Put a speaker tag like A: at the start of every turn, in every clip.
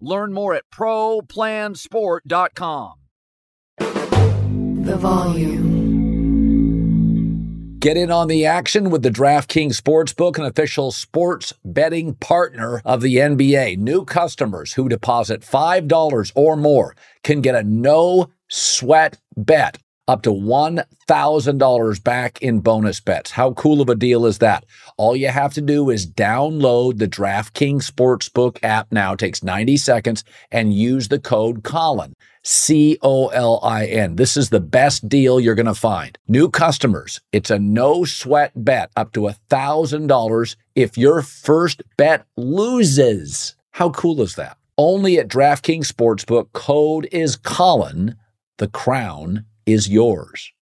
A: Learn more at ProPlansport.com.
B: The volume.
A: Get in on the action with the DraftKings Sportsbook, an official sports betting partner of the NBA. New customers who deposit $5 or more can get a no sweat bet up to $1,000 back in bonus bets. How cool of a deal is that? All you have to do is download the DraftKings Sportsbook app now. It takes 90 seconds and use the code Colin. C O L I N. This is the best deal you're going to find. New customers, it's a no sweat bet up to $1,000 if your first bet loses. How cool is that? Only at DraftKings Sportsbook. Code is Colin. The crown is yours.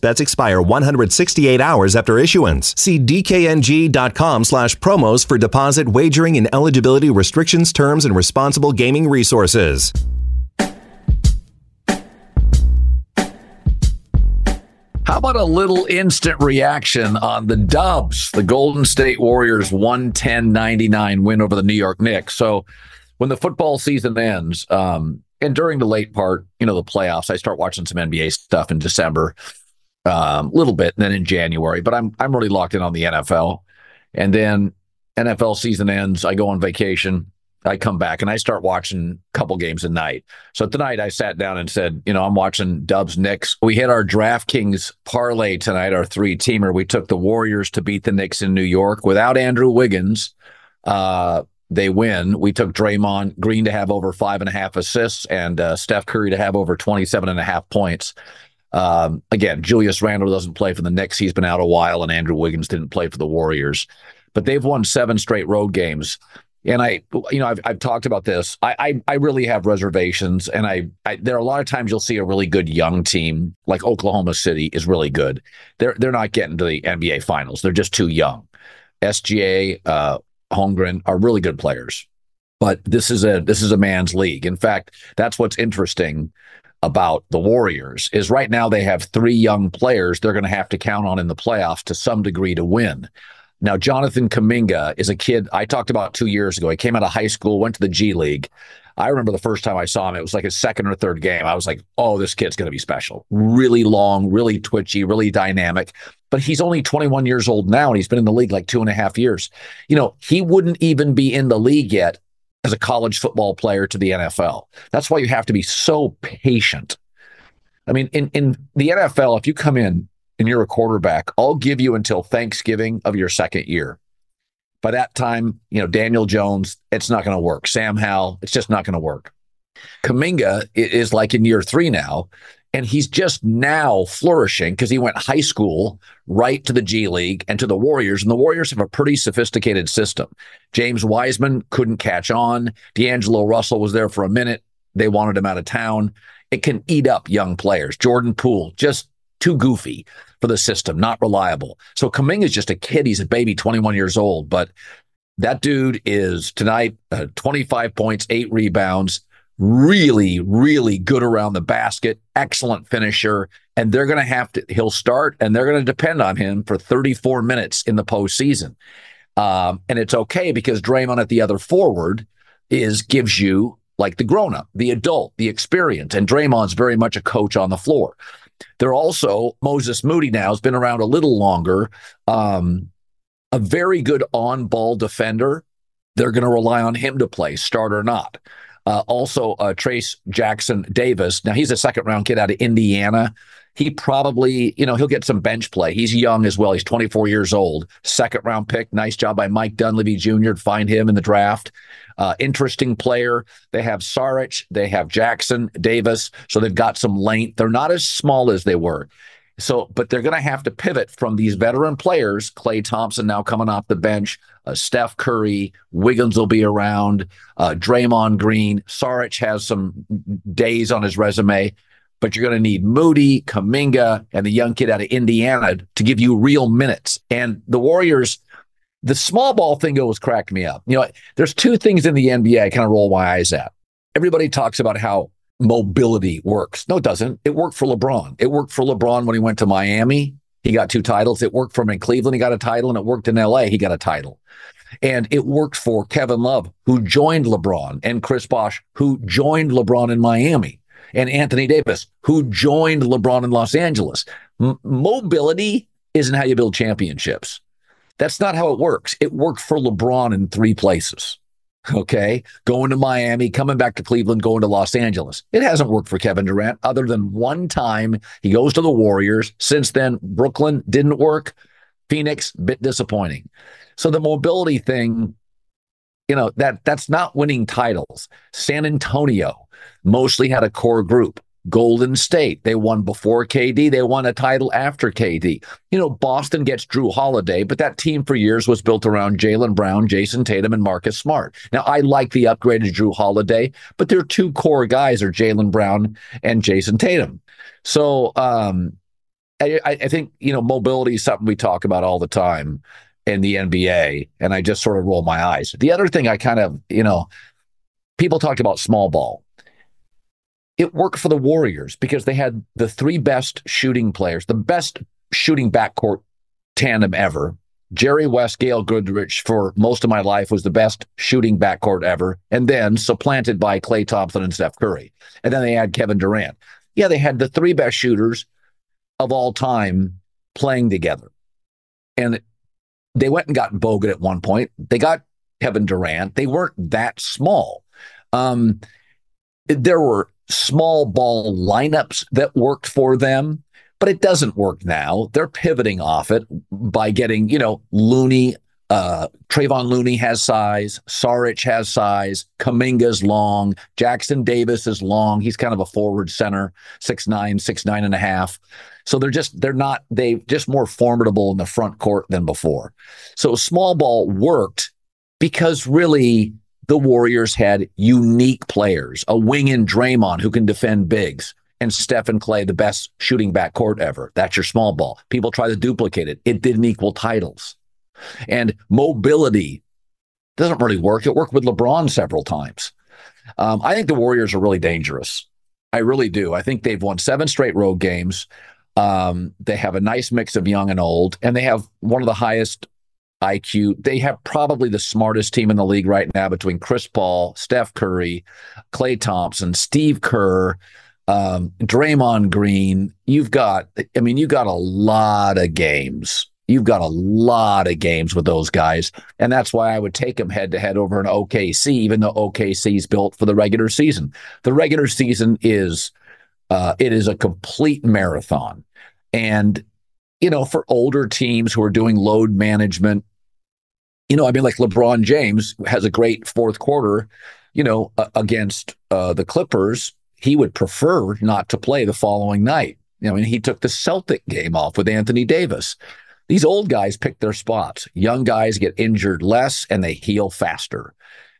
C: bets expire 168 hours after issuance. See dkng.com slash promos for deposit wagering and eligibility restrictions, terms, and responsible gaming resources.
A: How about a little instant reaction on the Dubs, the Golden State Warriors 110 99 win over the New York Knicks? So, when the football season ends, um, and during the late part, you know, the playoffs, I start watching some NBA stuff in December, a um, little bit, and then in January. But I'm I'm really locked in on the NFL, and then NFL season ends. I go on vacation. I come back and I start watching a couple games a night. So tonight I sat down and said, you know, I'm watching Dubs Knicks. We hit our DraftKings parlay tonight, our three teamer. We took the Warriors to beat the Knicks in New York without Andrew Wiggins. Uh, they win. We took Draymond Green to have over five and a half assists and uh, Steph Curry to have over 27 and a half points. Um, again, Julius Randle doesn't play for the Knicks. He's been out a while, and Andrew Wiggins didn't play for the Warriors. But they've won seven straight road games. And I, you know, I've, I've talked about this. I, I, I really have reservations, and I, I, there are a lot of times you'll see a really good young team like Oklahoma City is really good. They're they're not getting to the NBA Finals. They're just too young. SGA, uh, Holmgren are really good players, but this is a this is a man's league. In fact, that's what's interesting about the Warriors is right now they have three young players they're going to have to count on in the playoffs to some degree to win. Now, Jonathan Kuminga is a kid I talked about two years ago. He came out of high school, went to the G League. I remember the first time I saw him, it was like his second or third game. I was like, oh, this kid's going to be special. Really long, really twitchy, really dynamic. But he's only 21 years old now, and he's been in the league like two and a half years. You know, he wouldn't even be in the league yet as a college football player to the NFL. That's why you have to be so patient. I mean, in, in the NFL, if you come in and you're a quarterback, I'll give you until Thanksgiving of your second year. By that time, you know, Daniel Jones, it's not going to work. Sam Howell, it's just not going to work. Kuminga is like in year three now, and he's just now flourishing because he went high school right to the G League and to the Warriors. And the Warriors have a pretty sophisticated system. James Wiseman couldn't catch on. D'Angelo Russell was there for a minute. They wanted him out of town. It can eat up young players. Jordan Poole, just too goofy for the system, not reliable. So Kuminga is just a kid. He's a baby, 21 years old. But that dude is tonight uh, 25 points, eight rebounds, really, really good around the basket, excellent finisher. And they're going to have to, he'll start and they're going to depend on him for 34 minutes in the postseason. Um, and it's okay because Draymond at the other forward is gives you like the grown up, the adult, the experience. And Draymond's very much a coach on the floor. They're also, Moses Moody now has been around a little longer, um, a very good on ball defender. They're going to rely on him to play, start or not. Uh, also, uh, Trayce Jackson Davis. Now, he's a second round kid out of Indiana. He probably, you know, he'll get some bench play. He's young as well. He's 24 years old. Second round pick. Nice job by Mike Dunleavy Jr. to find him in the draft. Uh, interesting player. They have Saric. They have Jackson Davis. So they've got some length. They're not as small as they were. So, but they're going to have to pivot from these veteran players. Klay Thompson now coming off the bench. Uh, Steph Curry, Wiggins will be around. Uh, Draymond Green, Saric has some days on his resume, but you're going to need Moody, Kuminga, and the young kid out of Indiana to give you real minutes. And the Warriors, the small ball thing always cracked me up. You know, there's two things in the NBA I kind of roll my eyes at. Everybody talks about how mobility works. No, it doesn't. It worked for LeBron. It worked for LeBron when he went to Miami. He got two titles. It worked for him in Cleveland. He got a title, and it worked in LA. He got a title. And it worked for Kevin Love, who joined LeBron, and Chris Bosh, who joined LeBron in Miami, and Anthony Davis, who joined LeBron in Los Angeles. M- mobility isn't how you build championships. That's not how it works. It worked for LeBron in three places. Okay. Going to Miami, coming back to Cleveland, going to Los Angeles. It hasn't worked for Kevin Durant other than one time he goes to the Warriors. Since then, Brooklyn didn't work. Phoenix, bit disappointing. So the mobility thing, you know, that that's not winning titles. San Antonio mostly had a core group. Golden State, they won before KD. They won a title after KD. You know, Boston gets Jrue Holiday, but that team for years was built around Jaylen Brown, Jayson Tatum, and Marcus Smart. Now, I like the upgraded Jrue Holiday, but their two core guys are Jaylen Brown and Jayson Tatum. So um, I, I think, you know, mobility is something we talk about all the time in the NBA, and I just sort of roll my eyes. The other thing I kind of, you know, people talked about small ball it worked for the Warriors because they had the three best shooting players, the best shooting backcourt tandem ever. Jerry West, Gail Goodrich for most of my life was the best shooting backcourt ever, and then supplanted by Klay Thompson and Steph Curry. And then they had Kevin Durant. Yeah, they had the three best shooters of all time playing together. And they went and got Bogut at one point. They got Kevin Durant. They weren't that small. Um, there were small ball lineups that worked for them, but it doesn't work now. They're pivoting off it by getting, you know, Looney. Uh, Trayvon Looney has size. Saric has size. Kuminga's long. Jackson Davis is long. He's kind of a forward center, six nine, six nine and a half. So they're just they're not they just more formidable in the front court than before. So small ball worked because really the Warriors had unique players, a wing in Draymond who can defend bigs, and Stephen Klay, the best shooting backcourt ever. That's your small ball. People try to duplicate it. It didn't equal titles. And mobility doesn't really work. It worked with LeBron several times. Um, I think the Warriors are really dangerous. I really do. I think they've won seven straight road games. Um, they have a nice mix of young and old, and they have one of the highest IQ. They have probably the smartest team in the league right now between Chris Paul, Steph Curry, Klay Thompson, Steve Kerr, um, Draymond Green. You've got, I mean, you've got a lot of games. You've got a lot of games with those guys. And that's why I would take them head to head over an OKC, even though OKC is built for the regular season. The regular season is, uh, it is a complete marathon. And you know, for older teams who are doing load management, you know, I mean, like LeBron James has a great fourth quarter you know, uh, against uh, the Clippers, he would prefer not to play the following night. You know, I mean, he took the Celtic game off with Anthony Davis. These old guys pick their spots. Young guys get injured less and they heal faster.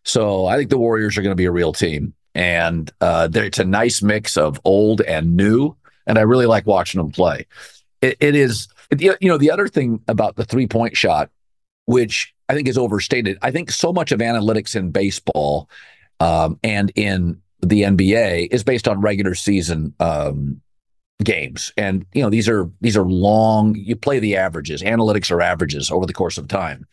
A: So I think the Warriors are going to be a real team. And uh, it's a nice mix of old and new. And I really like watching them play. it, it is, you know, the other thing about the three point shot, which I think is overstated. I think so much of analytics in baseball um, and in the NBA is based on regular season um, games, and you know these are these are long. You play the averages. Analytics are averages over the course of time.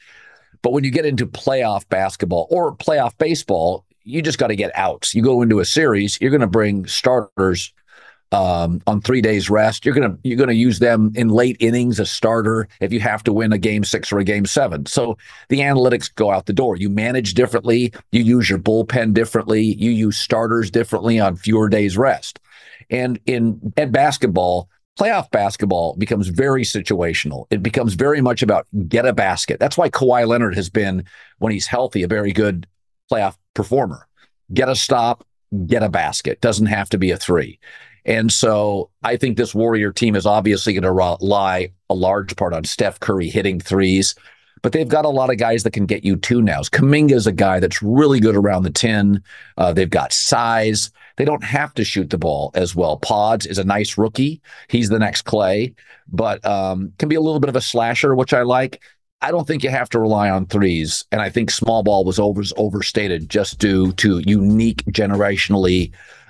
A: But when you get into playoff basketball or playoff baseball, you just got to get outs. You go into a series, you're going to bring starters um, on three days rest. You're gonna you're gonna use them in late innings, a starter, if you have to win a game six or a game seven. So the analytics go out the door. You manage differently. You use your bullpen differently. You use starters differently on fewer days rest. And in at basketball, playoff basketball becomes very situational. It becomes very much about get a basket. That's why Kawhi Leonard has been, when he's healthy, a very good playoff performer. Get a stop, get a basket. Doesn't have to be a three. And so I think this Warrior team is obviously going to rely a large part on Steph Curry hitting threes, but they've got a lot of guys that can get you two nows. Kuminga is a guy that's really good around the 10. Uh, they've got size. They don't have to shoot the ball as well. Pods is a nice rookie. He's the next Klay, but um, can be a little bit of a slasher, which I like. I don't think you have to rely on threes. And I think small ball was over, overstated just due to unique generationally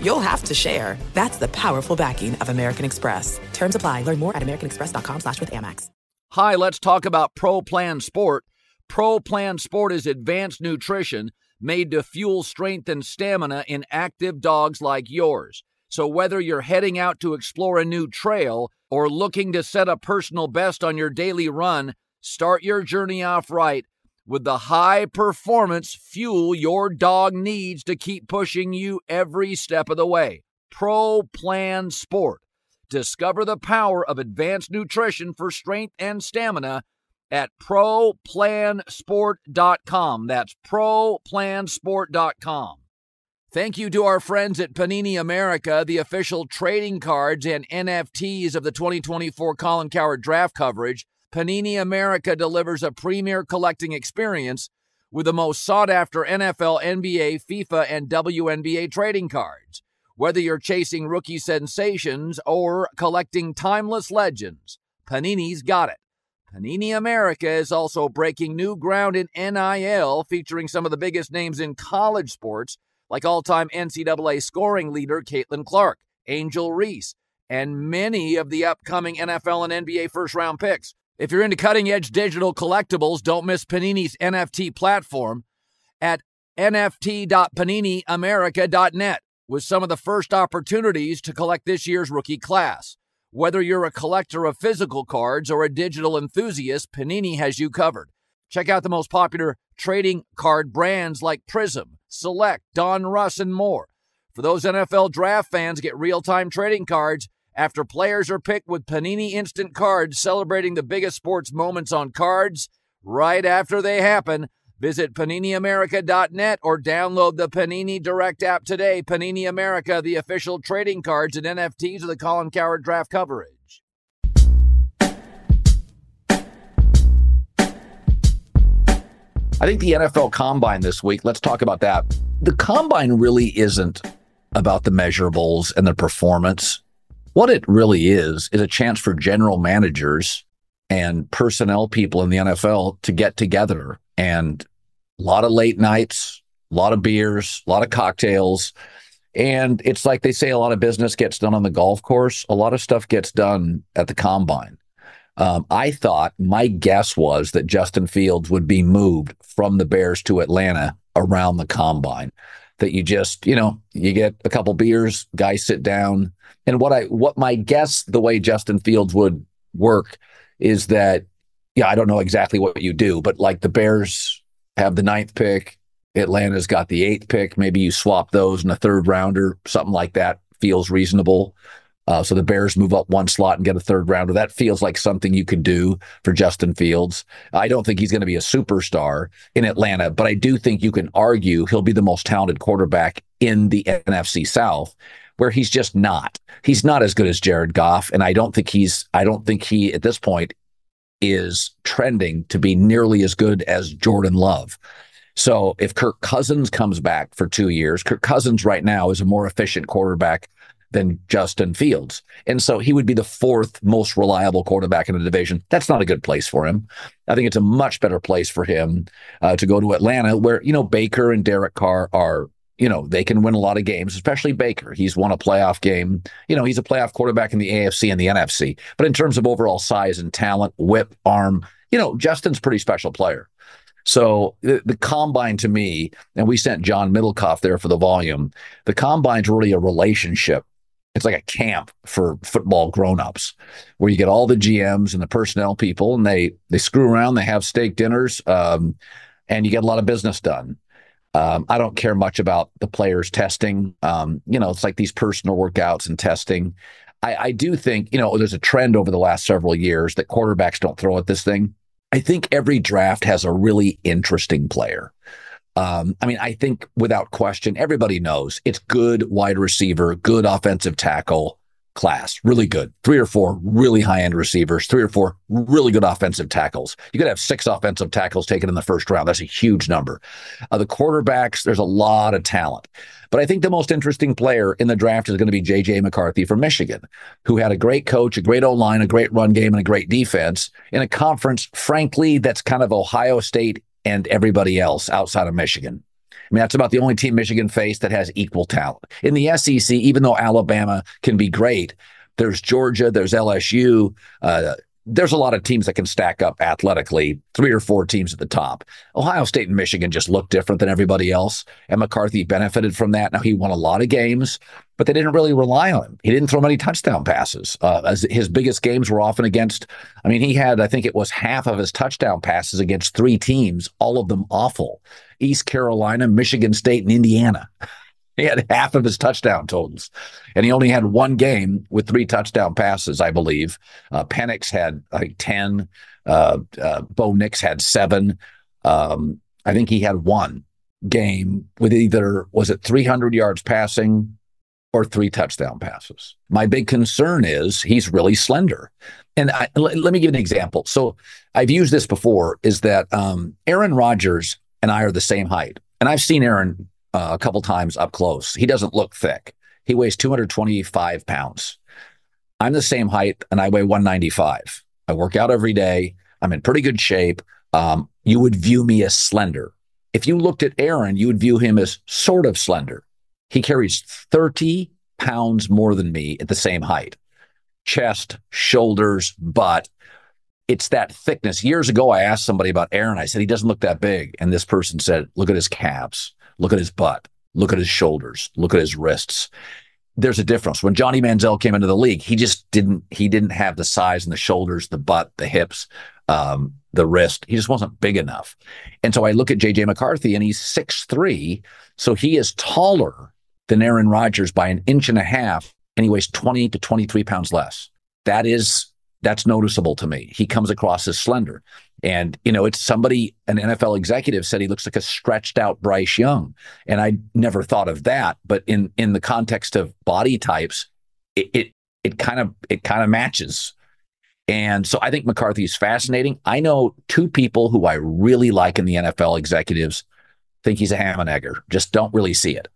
D: you'll have to share. That's the powerful backing of American Express. Terms apply. Learn more at americanexpress.com slash with Amex.
E: Hi, let's talk about Pro Plan Sport. Pro Plan Sport is advanced nutrition made to fuel strength and stamina in active dogs like yours. So whether you're heading out to explore a new trail or looking to set a personal best on your daily run, start your journey off right with the high performance fuel your dog needs to keep pushing you every step of the way. Pro Plan Sport. Discover the power of advanced nutrition for strength and stamina at ProPlansport.com. That's ProPlansport.com. Thank you to our friends at Panini America, the official trading cards and NFTs of the 2024 Colin Cowherd draft coverage. Panini America delivers a premier collecting experience with the most sought after NFL, NBA, FIFA, and WNBA trading cards. Whether you're chasing rookie sensations or collecting timeless legends, Panini's got it. Panini America is also breaking new ground in NIL, featuring some of the biggest names in college sports, like all time NCAA scoring leader Caitlin Clark, Angel Reese, and many of the upcoming NFL and NBA first round picks. If you're into cutting edge digital collectibles, don't miss Panini's NFT platform at nft.paniniamerica.net with some of the first opportunities to collect this year's rookie class. Whether you're a collector of physical cards or a digital enthusiast, Panini has you covered. Check out the most popular trading card brands like Prism, Select, Donruss, and more. For those NFL draft fans, get real time trading cards after players are picked with Panini Instant Cards celebrating the biggest sports moments on cards right after they happen. Visit PaniniAmerica.net or download the Panini Direct app today. Panini America, the official trading cards and NFTs of the Colin Cowherd draft coverage.
A: I think the NFL Combine this week, let's talk about that. The Combine really isn't about the measurables and the performance. What it really is, is a chance for general managers and personnel people in the NFL to get together and a lot of late nights, a lot of beers, a lot of cocktails. And it's like they say a lot of business gets done on the golf course. A lot of stuff gets done at the combine. Um, I thought my guess was that Justin Fields would be moved from the Bears to Atlanta around the combine. That you just, you know, you get a couple beers, guys sit down. And what I what my guess the way Justin Fields would work is that yeah, I don't know exactly what you do, but like the Bears have the ninth pick, Atlanta's got the eighth pick. Maybe you swap those in a third rounder, something like that feels reasonable. Uh, so the Bears move up one slot and get a third rounder. That feels like something you could do for Justin Fields. I don't think he's going to be a superstar in Atlanta, but I do think you can argue he'll be the most talented quarterback in the NFC South, where he's just not. He's not as good as Jared Goff, and I don't think he's. I don't think he at this point is trending to be nearly as good as Jordan Love. So if Kirk Cousins comes back for two years, Kirk Cousins right now is a more efficient quarterback than Justin Fields. And so he would be the fourth most reliable quarterback in the division. That's not a good place for him. I think it's a much better place for him uh, to go to Atlanta, where, you know, Baker and Derek Carr are, you know, they can win a lot of games, especially Baker. He's won a playoff game. You know, he's a playoff quarterback in the AFC and the NFC. But in terms of overall size and talent, whip, arm, you know, Justin's pretty special player. So the, the, combine to me, and we sent John Middlekauff there for the volume. The combine's really a relationship it's like a camp for football grown-ups where you get all the GMs and the personnel people and they they screw around, they have steak dinners, um, and you get a lot of business done. Um, I don't care much about the players testing. Um, you know, it's like these personal workouts and testing. I, I do think, you know, there's a trend over the last several years that quarterbacks don't throw at this thing. I think every draft has a really interesting player. Um, I mean, I think without question, everybody knows it's good wide receiver, good offensive tackle class, really good. Three or four really high end receivers, three or four really good offensive tackles. You could have six offensive tackles taken in the first round. That's a huge number. Uh, the quarterbacks, there's a lot of talent. But I think the most interesting player in the draft is going to be J.J. McCarthy from Michigan, who had a great coach, a great O line, a great run game, and a great defense in a conference, frankly, that's kind of Ohio State and everybody else outside of Michigan. I mean, that's about the only team Michigan faced that has equal talent. In the SEC, even though Alabama can be great, there's Georgia, there's LSU, uh, there's a lot of teams that can stack up athletically, three or four teams at the top. Ohio State and Michigan just look different than everybody else. And McCarthy benefited from that. Now, he won a lot of games, but they didn't really rely on him. He didn't throw many touchdown passes. Uh, his biggest games were often against, I mean, he had, I think it was half of his touchdown passes against three teams, all of them awful East Carolina, Michigan State, and Indiana. He had half of his touchdown totals, and he only had one game with three touchdown passes, I believe. Uh, Penix had like ten. Uh, uh, Bo Nix had seven. Um, I think he had one game with either was it 300 yards passing or three touchdown passes. My big concern is he's really slender. And I, l- let me give an example. So I've used this before is that um, Aaron Rodgers and I are the same height. And I've seen Aaron uh, a couple times up close. He doesn't look thick. He weighs 225 pounds. I'm the same height and I weigh 195. I work out every day. I'm in pretty good shape. Um, you would view me as slender. If you looked at Aaron, you would view him as sort of slender. He carries 30 pounds more than me at the same height chest, shoulders, butt. It's that thickness. Years ago, I asked somebody about Aaron. I said, he doesn't look that big. And this person said, look at his calves. Look at his butt. Look at his shoulders. Look at his wrists. There's a difference. When Johnny Manziel came into the league, he just didn't he didn't have the size and the shoulders, the butt, the hips, um, the wrist. He just wasn't big enough. And so I look at JJ McCarthy and he's six three, so he is taller than Aaron Rodgers by an inch and a half, and he weighs 20 to 23 pounds less. That is that's noticeable to me. He comes across as slender. And, you know, it's somebody, an NFL executive said he looks like a stretched out Bryce Young. And I never thought of that. But in in the context of body types, it it, kind of it kind of matches. And so I think McCarthy is fascinating. I know two people who I really like in the NFL executives think he's a ham and egger, just don't really see it.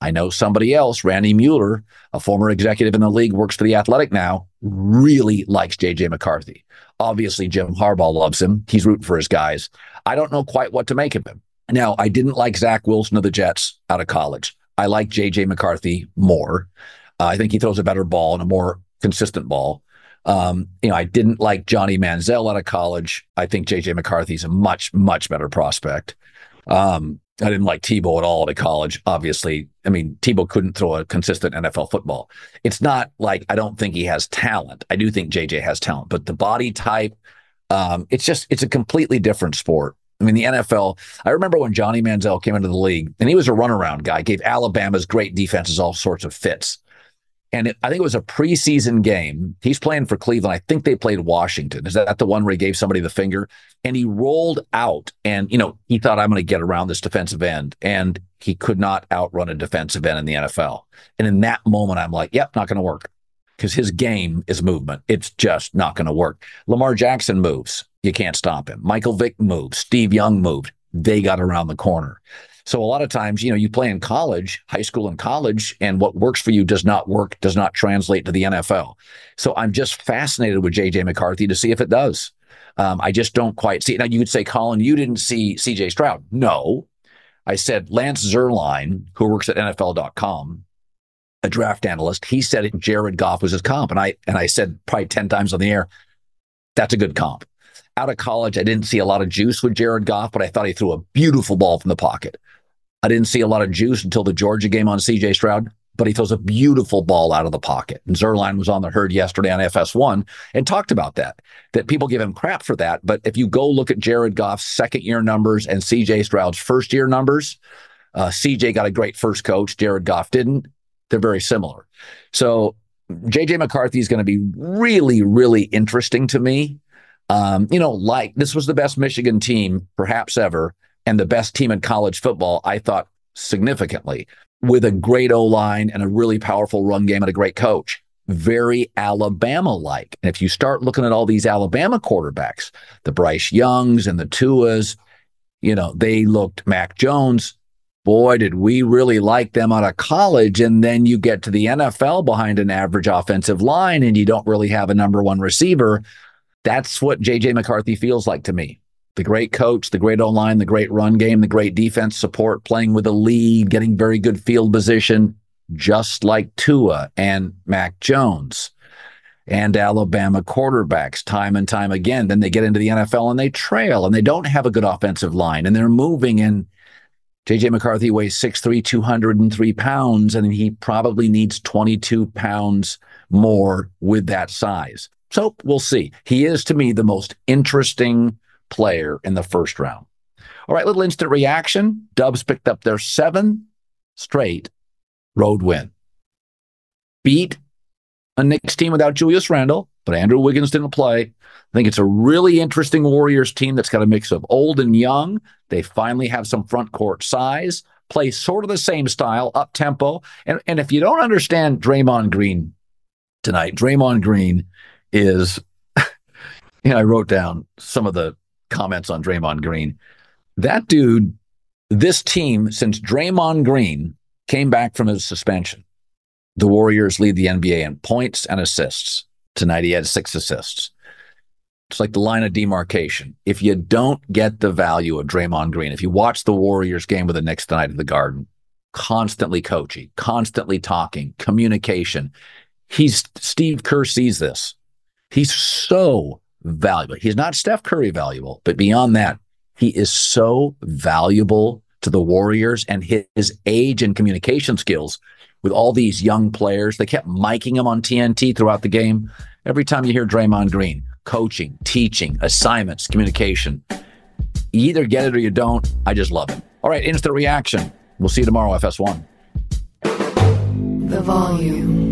A: I know somebody else, Randy Mueller, a former executive in the league, works for the Athletic now, really likes JJ McCarthy. Obviously, Jim Harbaugh loves him. He's rooting for his guys. I don't know quite what to make of him. Now, I didn't like Zach Wilson of the Jets out of college. I like JJ McCarthy more. Uh, I think he throws a better ball and a more consistent ball. Um, you know, I didn't like Johnny Manziel out of college. I think JJ McCarthy's a much, much better prospect. Um, I didn't like Tebow at all at college. Obviously, I mean Tebow couldn't throw a consistent NFL football. It's not like I don't think he has talent. I do think JJ has talent, but the body type, um, it's just it's a completely different sport. I mean, the NFL. I remember when Johnny Manziel came into the league, and he was a runaround guy. Gave Alabama's great defenses all sorts of fits. And it, I think it was a preseason game. He's playing for Cleveland. I think they played Washington. Is that the one where he gave somebody the finger? And he rolled out, and you know he thought I'm going to get around this defensive end, and he could not outrun a defensive end in the NFL. And in that moment, I'm like, "Yep, not going to work," because his game is movement. It's just not going to work. Lamar Jackson moves. You can't stop him. Michael Vick moves. Steve Young moved. They got around the corner. So a lot of times, you know, you play in college, high school and college, and what works for you does not work, does not translate to the NFL. So I'm just fascinated with JJ McCarthy to see if it does. Um, I just don't quite see it. Now you could say, Colin, you didn't see CJ Stroud. No. I said Lance Zierlein, who works at NFL.com, a draft analyst, he said Jared Goff was his comp. And I and I said probably 10 times on the air, that's a good comp. Out of college, I didn't see a lot of juice with Jared Goff, but I thought he threw a beautiful ball from the pocket. I didn't see a lot of juice until the Georgia game on CJ Stroud, but he throws a beautiful ball out of the pocket. And Zierlein was on the herd yesterday on FS1 and talked about that, that people give him crap for that. But if you go look at Jared Goff's second year numbers and CJ Stroud's first year numbers, uh, CJ got a great first coach. Jared Goff didn't. They're very similar. So JJ McCarthy is going to be really, really interesting to me. Um, you know, like this was the best Michigan team perhaps ever and the best team in college football, I thought significantly, with a great O line and a really powerful run game and a great coach. Very Alabama like. And if you start looking at all these Alabama quarterbacks, the Bryce Youngs and the Tuas, you know, they looked Mac Jones. Boy, did we really like them out of college. And then you get to the NFL behind an average offensive line and you don't really have a number one receiver. That's what JJ McCarthy feels like to me the great coach, the great O line, the great run game, the great defense support, playing with a lead, getting very good field position, just like Tua and Mac Jones and Alabama quarterbacks time and time again. Then they get into the NFL and they trail and they don't have a good offensive line and they're moving. And JJ McCarthy weighs 6'3, 203 pounds, and he probably needs 22 pounds more with that size. So we'll see. He is to me the most interesting player in the first round. All right, little instant reaction. Dubs picked up their seven straight road win. Beat a Knicks team without Julius Randle, but Andrew Wiggins didn't play. I think it's a really interesting Warriors team that's got a mix of old and young. They finally have some front court size, play sort of the same style, up tempo. And, and if you don't understand Draymond Green tonight, Draymond Green is, you know, I wrote down some of the comments on Draymond Green. That dude, this team, since Draymond Green came back from his suspension, the Warriors lead the NBA in points and assists. Tonight he had six assists. It's like the line of demarcation. If you don't get the value of Draymond Green, if you watch the Warriors game with the Knicks tonight at the Garden, constantly coaching, constantly talking, communication. He's Steve Kerr sees this. He's so valuable. He's not Steph Curry valuable, but beyond that, he is so valuable to the Warriors and his, age and communication skills with all these young players. They kept miking him on TNT throughout the game. Every time you hear Draymond Green, coaching, teaching, assignments, communication, you either get it or you don't. I just love him. All right, instant reaction. We'll see you tomorrow, FS1.
B: The volume.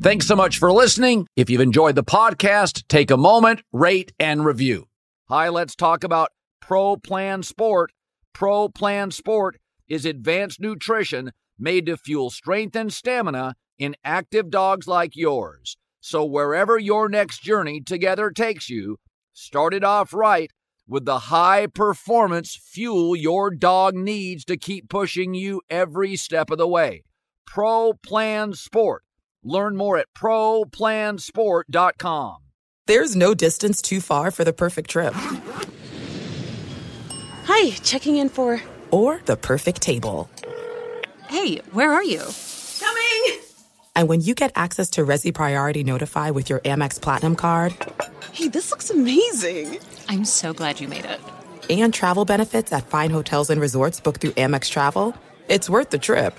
E: Thanks so much for listening. If you've enjoyed the podcast, take a moment, rate, and review. Hi, let's talk about Pro Plan Sport. Pro Plan Sport is advanced nutrition made to fuel strength and stamina in active dogs like yours. So, wherever your next journey together takes you, start it off right with the high performance fuel your dog needs to keep pushing you every step of the way. Pro Plan Sport. Learn more at ProPlansport.com.
D: There's no distance too far for the perfect trip.
F: Hi, checking in for.
D: Or the perfect table.
G: Hey, where are you?
F: Coming!
D: And when you get access to Resy Priority Notify with your Amex Platinum card,
F: Hey, this looks amazing!
G: I'm so glad you made it.
D: and travel benefits at fine hotels and resorts booked through Amex Travel, it's worth the trip.